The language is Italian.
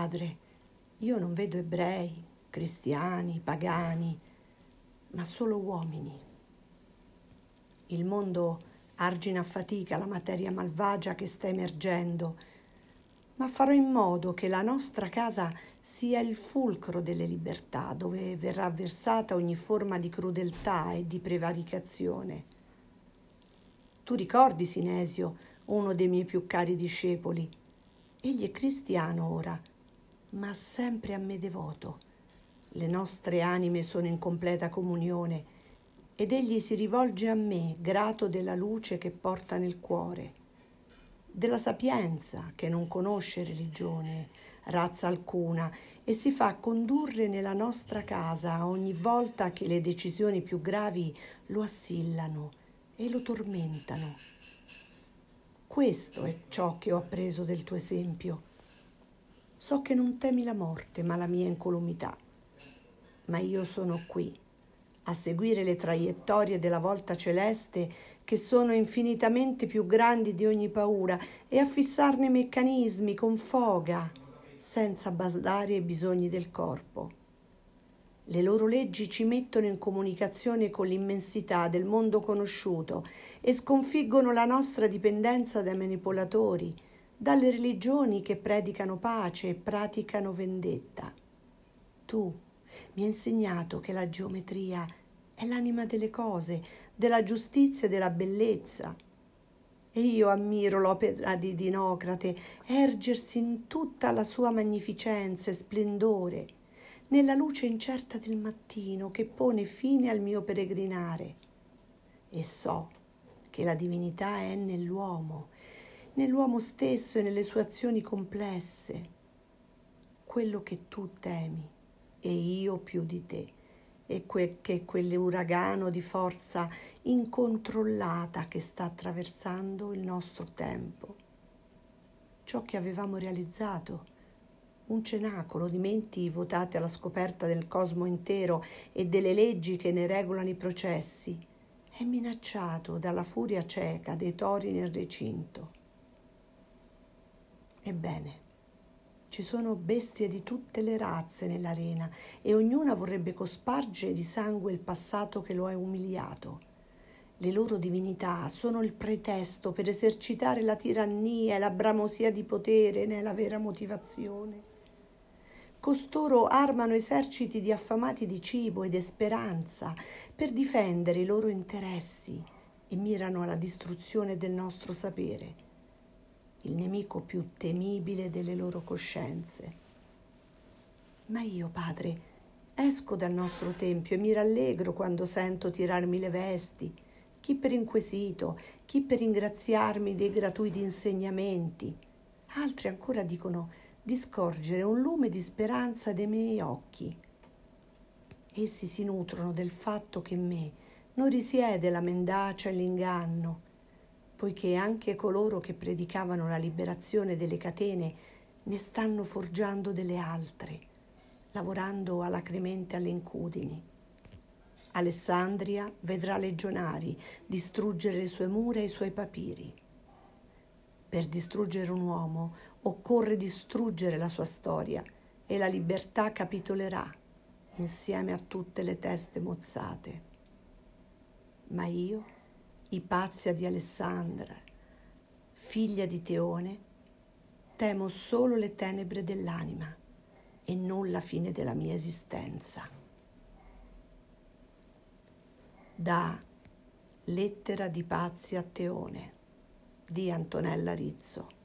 padre, io non vedo ebrei, cristiani, pagani, ma solo uomini. Il mondo argina a fatica la materia malvagia che sta emergendo, ma farò in modo che la nostra casa sia il fulcro delle libertà, dove verrà versata ogni forma di crudeltà e di prevaricazione. Tu ricordi Sinesio, uno dei miei più cari discepoli. Egli è cristiano ora, ma sempre a me devoto. Le nostre anime sono in completa comunione ed egli si rivolge a me, grato della luce che porta nel cuore, della sapienza che non conosce religione, razza alcuna e si fa condurre nella nostra casa ogni volta che le decisioni più gravi lo assillano e lo tormentano. Questo è ciò che ho appreso del tuo esempio. So che non temi la morte, ma la mia incolumità. Ma io sono qui a seguire le traiettorie della volta celeste che sono infinitamente più grandi di ogni paura e a fissarne i meccanismi con foga, senza badare ai bisogni del corpo. Le loro leggi ci mettono in comunicazione con l'immensità del mondo conosciuto e sconfiggono la nostra dipendenza dai manipolatori, dalle religioni che predicano pace e praticano vendetta. Tu, mi ha insegnato che la geometria è l'anima delle cose, della giustizia e della bellezza. E io ammiro l'opera di Dinocrate ergersi in tutta la sua magnificenza e splendore, nella luce incerta del mattino che pone fine al mio peregrinare. E so che la divinità è nell'uomo, nell'uomo stesso e nelle sue azioni complesse. Quello che tu temi e io più di te, e que- che quell'uragano di forza incontrollata che sta attraversando il nostro tempo. Ciò che avevamo realizzato, un cenacolo di menti votate alla scoperta del cosmo intero e delle leggi che ne regolano i processi, è minacciato dalla furia cieca dei tori nel recinto. Ebbene, ci sono bestie di tutte le razze nell'arena e ognuna vorrebbe cospargere di sangue il passato che lo ha umiliato. Le loro divinità sono il pretesto per esercitare la tirannia e la bramosia di potere nella vera motivazione. Costoro armano eserciti di affamati di cibo ed speranza per difendere i loro interessi e mirano alla distruzione del nostro sapere il nemico più temibile delle loro coscienze. Ma io, Padre, esco dal nostro tempio e mi rallegro quando sento tirarmi le vesti, chi per inquisito, chi per ringraziarmi dei gratuiti insegnamenti. Altri ancora dicono di scorgere un lume di speranza dei miei occhi. Essi si nutrono del fatto che in me non risiede la mendacia e l'inganno, poiché anche coloro che predicavano la liberazione delle catene ne stanno forgiando delle altre, lavorando alacremente alle incudini. Alessandria vedrà legionari distruggere le sue mura e i suoi papiri. Per distruggere un uomo occorre distruggere la sua storia e la libertà capitolerà insieme a tutte le teste mozzate. Ma io Ipazia di Alessandra, figlia di Teone, temo solo le tenebre dell'anima e non la fine della mia esistenza. Da Lettera di Pazia a Teone di Antonella Rizzo.